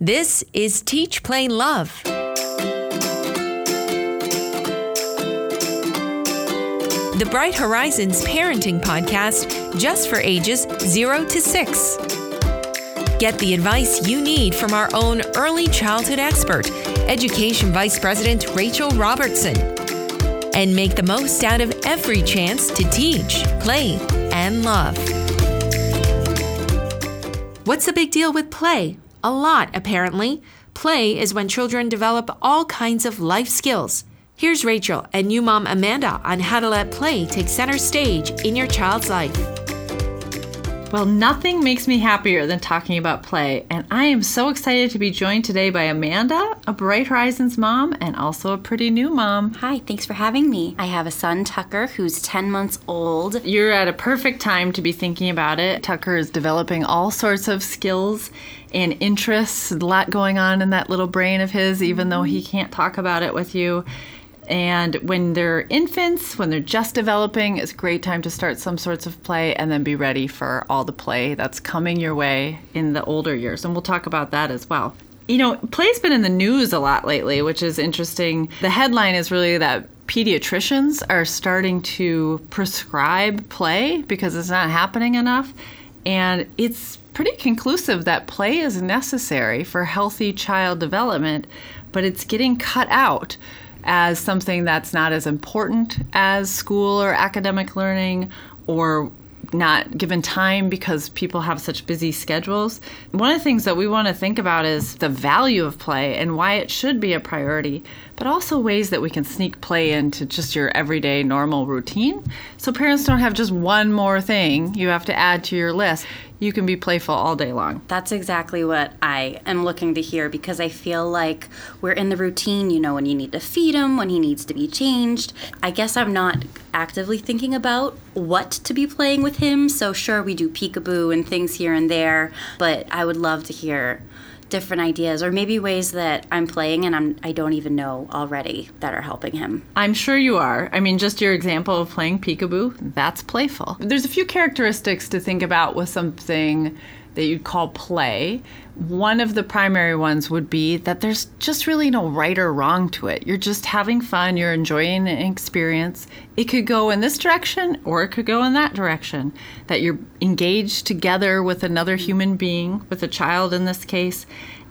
This is Teach, Play, Love. The Bright Horizons Parenting Podcast, just for ages 0 to 6. Get the advice you need from our own early childhood expert, Education Vice President Rachel Robertson. And make the most out of every chance to teach, play, and love. What's the big deal with play? A lot, apparently. Play is when children develop all kinds of life skills. Here's Rachel and new mom Amanda on how to let play take center stage in your child's life. Well, nothing makes me happier than talking about play, and I am so excited to be joined today by Amanda, a Bright Horizons mom and also a pretty new mom. Hi, thanks for having me. I have a son, Tucker, who's 10 months old. You're at a perfect time to be thinking about it. Tucker is developing all sorts of skills and interests, a lot going on in that little brain of his, even though he mm-hmm. can't talk about it with you. And when they're infants, when they're just developing, it's a great time to start some sorts of play and then be ready for all the play that's coming your way in the older years. And we'll talk about that as well. You know, play's been in the news a lot lately, which is interesting. The headline is really that pediatricians are starting to prescribe play because it's not happening enough. And it's pretty conclusive that play is necessary for healthy child development, but it's getting cut out as something that's not as important as school or academic learning or not given time because people have such busy schedules. One of the things that we want to think about is the value of play and why it should be a priority, but also ways that we can sneak play into just your everyday normal routine. So parents don't have just one more thing you have to add to your list you can be playful all day long. That's exactly what I am looking to hear because I feel like we're in the routine, you know, when you need to feed him, when he needs to be changed. I guess I'm not actively thinking about what to be playing with him. So, sure, we do peekaboo and things here and there, but I would love to hear different ideas or maybe ways that I'm playing and I'm I don't even know already that are helping him. I'm sure you are. I mean, just your example of playing peekaboo, that's playful. There's a few characteristics to think about with something that you'd call play. One of the primary ones would be that there's just really no right or wrong to it. You're just having fun, you're enjoying an experience. It could go in this direction or it could go in that direction. That you're engaged together with another human being, with a child in this case,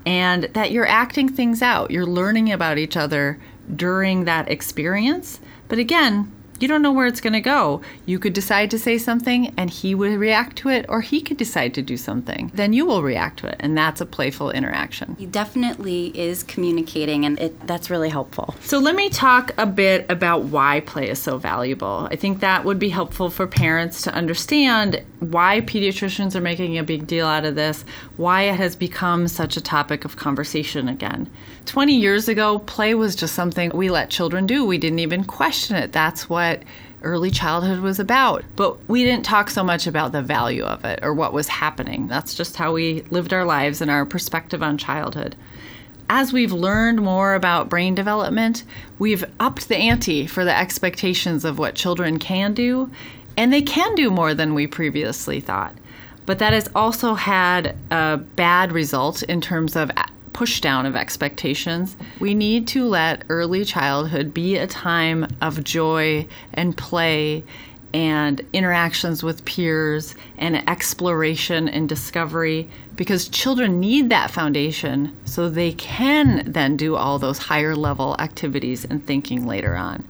and that you're acting things out. You're learning about each other during that experience. But again, you don't know where it's going to go. You could decide to say something and he would react to it, or he could decide to do something. Then you will react to it, and that's a playful interaction. He definitely is communicating, and it, that's really helpful. So, let me talk a bit about why play is so valuable. I think that would be helpful for parents to understand why pediatricians are making a big deal out of this, why it has become such a topic of conversation again. 20 years ago, play was just something we let children do. We didn't even question it. That's what early childhood was about. But we didn't talk so much about the value of it or what was happening. That's just how we lived our lives and our perspective on childhood. As we've learned more about brain development, we've upped the ante for the expectations of what children can do, and they can do more than we previously thought. But that has also had a bad result in terms of push down of expectations. We need to let early childhood be a time of joy and play and interactions with peers and exploration and discovery because children need that foundation so they can then do all those higher level activities and thinking later on.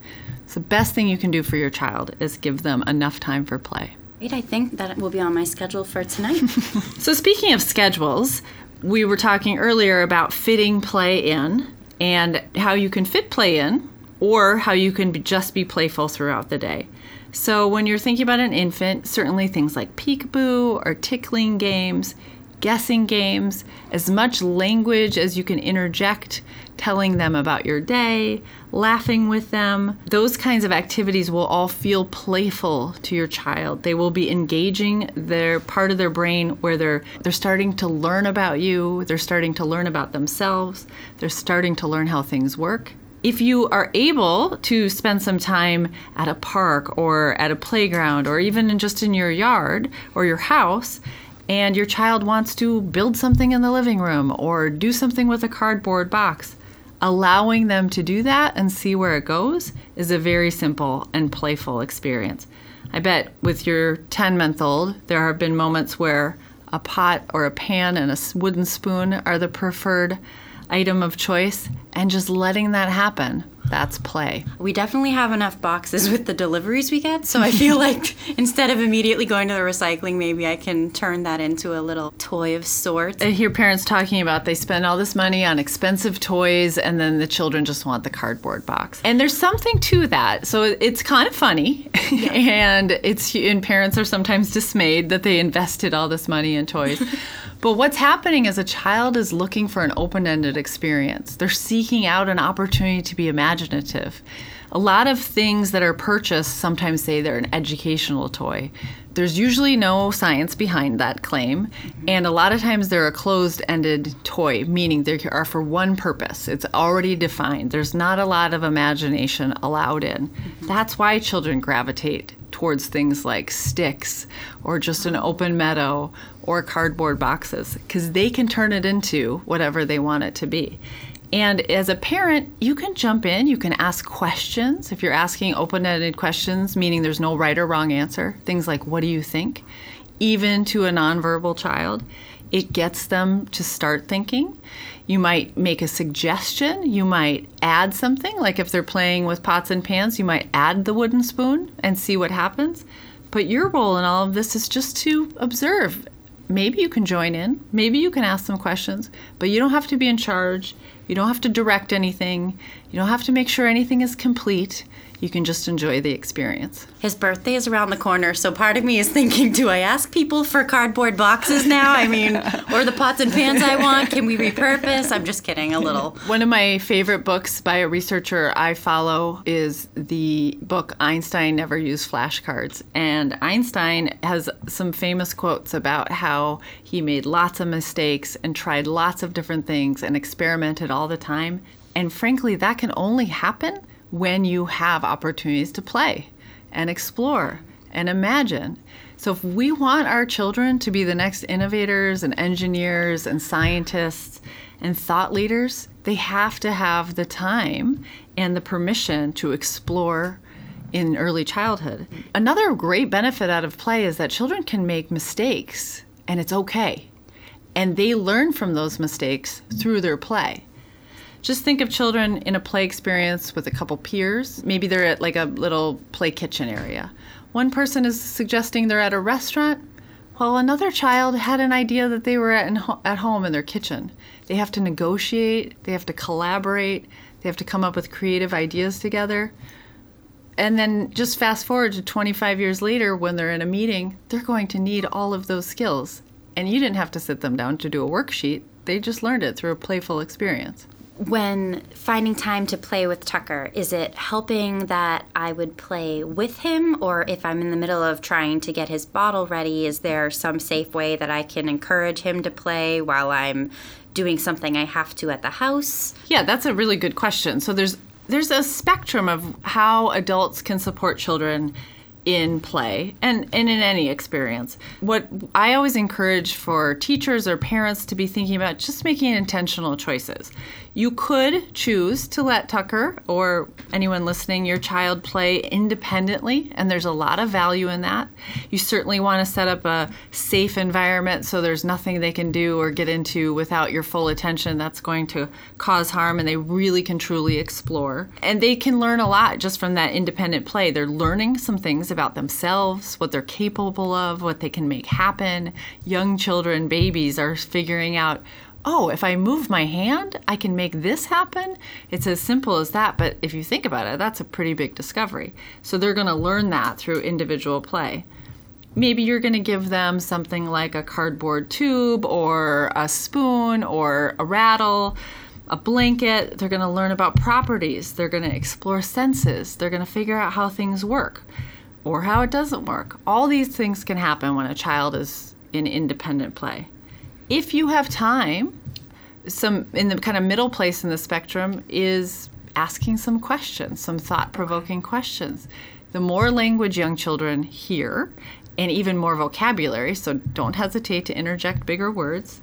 So, the best thing you can do for your child is give them enough time for play. Great, I think that will be on my schedule for tonight. so, speaking of schedules, we were talking earlier about fitting play in and how you can fit play in or how you can just be playful throughout the day. So, when you're thinking about an infant, certainly things like peekaboo or tickling games, guessing games, as much language as you can interject, telling them about your day, laughing with them. Those kinds of activities will all feel playful to your child. They will be engaging their part of their brain where they're they're starting to learn about you, they're starting to learn about themselves, they're starting to learn how things work. If you are able to spend some time at a park or at a playground or even just in your yard or your house, and your child wants to build something in the living room or do something with a cardboard box, allowing them to do that and see where it goes is a very simple and playful experience. I bet with your 10 month old, there have been moments where a pot or a pan and a wooden spoon are the preferred item of choice, and just letting that happen that's play. We definitely have enough boxes with the deliveries we get, so I feel like instead of immediately going to the recycling, maybe I can turn that into a little toy of sorts. I hear parents talking about they spend all this money on expensive toys and then the children just want the cardboard box. And there's something to that. So it's kind of funny. Yeah. and it's and parents are sometimes dismayed that they invested all this money in toys. But what's happening is a child is looking for an open ended experience. They're seeking out an opportunity to be imaginative. A lot of things that are purchased sometimes say they're an educational toy. There's usually no science behind that claim, and a lot of times they're a closed ended toy, meaning they are for one purpose. It's already defined. There's not a lot of imagination allowed in. That's why children gravitate towards things like sticks or just an open meadow or cardboard boxes because they can turn it into whatever they want it to be. And as a parent, you can jump in, you can ask questions. If you're asking open ended questions, meaning there's no right or wrong answer, things like, What do you think? Even to a nonverbal child, it gets them to start thinking. You might make a suggestion. You might add something, like if they're playing with pots and pans, you might add the wooden spoon and see what happens. But your role in all of this is just to observe. Maybe you can join in, maybe you can ask some questions, but you don't have to be in charge. You don't have to direct anything. You don't have to make sure anything is complete you can just enjoy the experience. His birthday is around the corner, so part of me is thinking, do I ask people for cardboard boxes now? I mean, or the pots and pans I want? Can we repurpose? I'm just kidding, a little. One of my favorite books by a researcher I follow is the book Einstein Never Used Flashcards. And Einstein has some famous quotes about how he made lots of mistakes and tried lots of different things and experimented all the time. And frankly, that can only happen when you have opportunities to play and explore and imagine. So, if we want our children to be the next innovators and engineers and scientists and thought leaders, they have to have the time and the permission to explore in early childhood. Another great benefit out of play is that children can make mistakes and it's okay. And they learn from those mistakes through their play. Just think of children in a play experience with a couple peers. Maybe they're at like a little play kitchen area. One person is suggesting they're at a restaurant, while another child had an idea that they were at, at home in their kitchen. They have to negotiate, they have to collaborate, they have to come up with creative ideas together. And then just fast forward to 25 years later when they're in a meeting, they're going to need all of those skills. And you didn't have to sit them down to do a worksheet, they just learned it through a playful experience when finding time to play with Tucker, is it helping that I would play with him? Or if I'm in the middle of trying to get his bottle ready, is there some safe way that I can encourage him to play while I'm doing something I have to at the house? Yeah, that's a really good question. So there's there's a spectrum of how adults can support children in play and, and in any experience. What I always encourage for teachers or parents to be thinking about just making intentional choices. You could choose to let Tucker or anyone listening, your child play independently, and there's a lot of value in that. You certainly want to set up a safe environment so there's nothing they can do or get into without your full attention that's going to cause harm, and they really can truly explore. And they can learn a lot just from that independent play. They're learning some things about themselves, what they're capable of, what they can make happen. Young children, babies are figuring out oh, if I move my hand, I can make this happen. It's as simple as that. But if you think about it, that's a pretty big discovery. So they're going to learn that through individual play. Maybe you're going to give them something like a cardboard tube or a spoon or a rattle, a blanket. They're going to learn about properties. They're going to explore senses. They're going to figure out how things work or how it doesn't work. All these things can happen when a child is in independent play if you have time, some in the kind of middle place in the spectrum is asking some questions, some thought provoking questions. The more language young children hear and even more vocabulary, so don't hesitate to interject bigger words.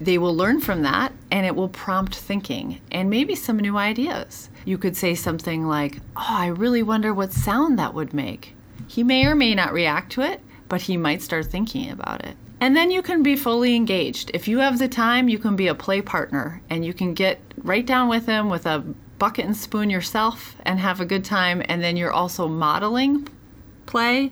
They will learn from that and it will prompt thinking and maybe some new ideas. You could say something like, Oh, I really wonder what sound that would make. He may or may not react to it, but he might start thinking about it. And then you can be fully engaged. If you have the time, you can be a play partner and you can get right down with him with a bucket and spoon yourself and have a good time. And then you're also modeling play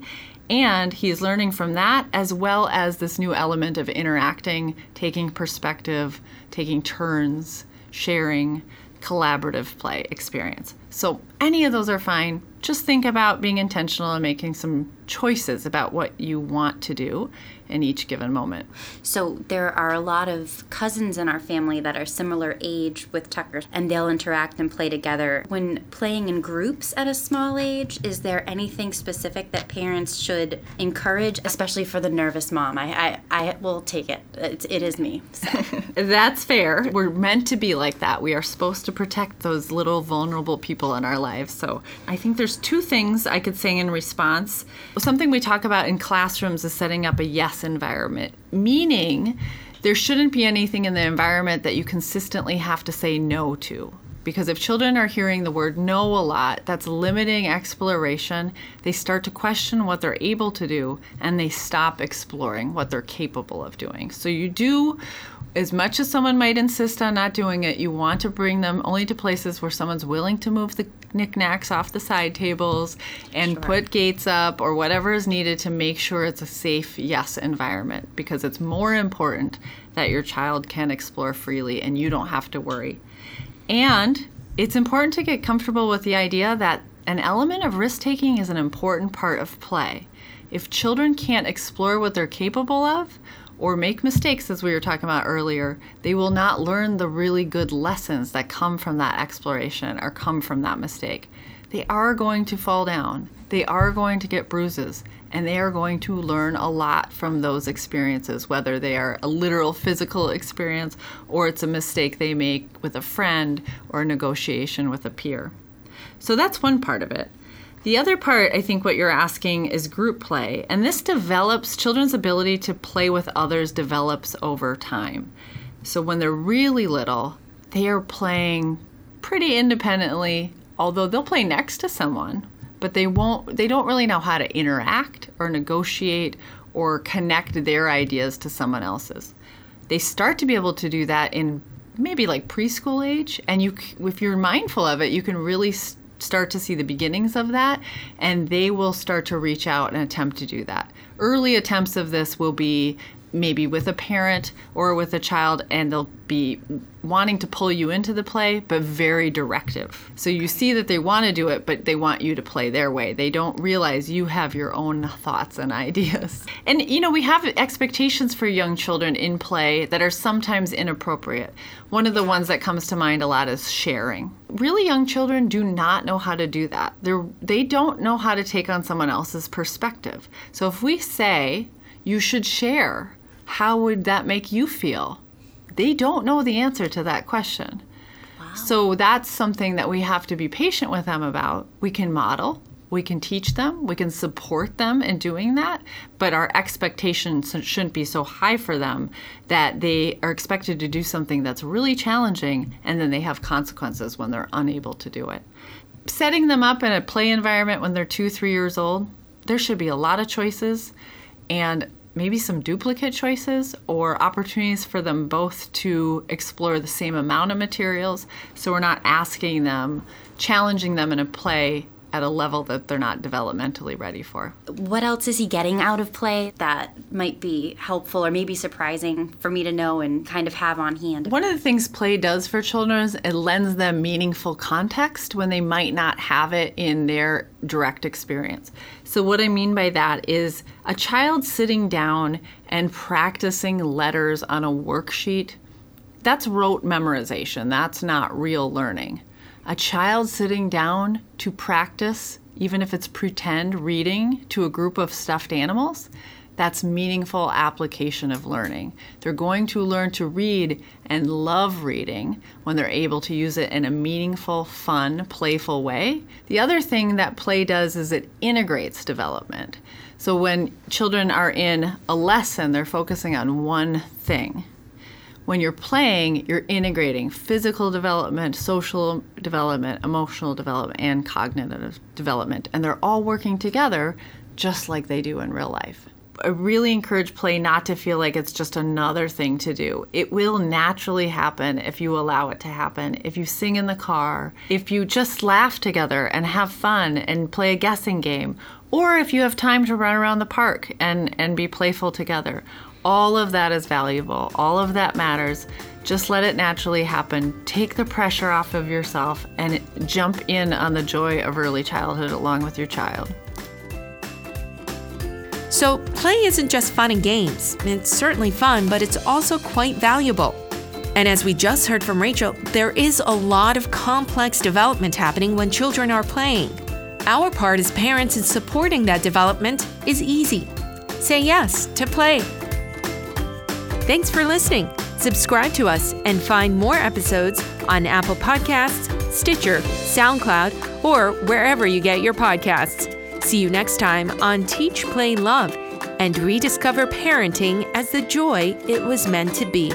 and he's learning from that as well as this new element of interacting, taking perspective, taking turns, sharing, collaborative play experience. So, any of those are fine. Just think about being intentional and making some choices about what you want to do in each given moment. So there are a lot of cousins in our family that are similar age with Tucker, and they'll interact and play together. When playing in groups at a small age, is there anything specific that parents should encourage, especially for the nervous mom? I, I, I will take it. It's, it is me. So. That's fair. We're meant to be like that. We are supposed to protect those little vulnerable people in our lives. So I think there's two things I could say in response. Something we talk about in classrooms is setting up a yes environment, meaning there shouldn't be anything in the environment that you consistently have to say no to. Because if children are hearing the word no a lot, that's limiting exploration. They start to question what they're able to do and they stop exploring what they're capable of doing. So you do as much as someone might insist on not doing it, you want to bring them only to places where someone's willing to move the knickknacks off the side tables and sure. put gates up or whatever is needed to make sure it's a safe yes environment because it's more important that your child can explore freely and you don't have to worry. And it's important to get comfortable with the idea that an element of risk taking is an important part of play. If children can't explore what they're capable of, or make mistakes, as we were talking about earlier, they will not learn the really good lessons that come from that exploration or come from that mistake. They are going to fall down, they are going to get bruises, and they are going to learn a lot from those experiences, whether they are a literal physical experience or it's a mistake they make with a friend or a negotiation with a peer. So that's one part of it. The other part, I think, what you're asking is group play. And this develops, children's ability to play with others develops over time. So when they're really little, they are playing pretty independently, although they'll play next to someone, but they won't, they don't really know how to interact or negotiate or connect their ideas to someone else's. They start to be able to do that in maybe like preschool age and you if you're mindful of it you can really start to see the beginnings of that, and they will start to reach out and attempt to do that. Early attempts of this will be maybe with a parent or with a child and they'll be wanting to pull you into the play but very directive. So you see that they want to do it but they want you to play their way. They don't realize you have your own thoughts and ideas. And you know we have expectations for young children in play that are sometimes inappropriate. One of the ones that comes to mind a lot is sharing. Really young children do not know how to do that. They're, they don't know how to take on someone else's perspective. So if we say you should share how would that make you feel? They don't know the answer to that question. Wow. So that's something that we have to be patient with them about. We can model, we can teach them, we can support them in doing that, but our expectations shouldn't be so high for them that they are expected to do something that's really challenging and then they have consequences when they're unable to do it. Setting them up in a play environment when they're two, three years old, there should be a lot of choices and maybe some duplicate choices or opportunities for them both to explore the same amount of materials. So we're not asking them, challenging them in a play at a level that they're not developmentally ready for. What else is he getting out of play that might be helpful or maybe surprising for me to know and kind of have on hand? One of the things play does for children is it lends them meaningful context when they might not have it in their direct experience. So, what I mean by that is a child sitting down and practicing letters on a worksheet. That's rote memorization. That's not real learning a child sitting down to practice, even if it's pretend reading to a group of stuffed animals, That's meaningful application of learning. They're going to learn to read and love reading when they're able to use it in a meaningful, fun, playful way. The other thing that play does is it integrates development. So when children are in a lesson, they're focusing on one thing. When you're playing, you're integrating physical development, social development, emotional development, and cognitive development. And they're all working together just like they do in real life. I really encourage play not to feel like it's just another thing to do. It will naturally happen if you allow it to happen. If you sing in the car, if you just laugh together and have fun and play a guessing game, or if you have time to run around the park and, and be playful together. All of that is valuable. All of that matters. Just let it naturally happen. Take the pressure off of yourself and jump in on the joy of early childhood along with your child. So, play isn't just fun and games. It's certainly fun, but it's also quite valuable. And as we just heard from Rachel, there is a lot of complex development happening when children are playing. Our part as parents in supporting that development is easy. Say yes to play. Thanks for listening. Subscribe to us and find more episodes on Apple Podcasts, Stitcher, SoundCloud, or wherever you get your podcasts. See you next time on Teach, Play, Love and rediscover parenting as the joy it was meant to be.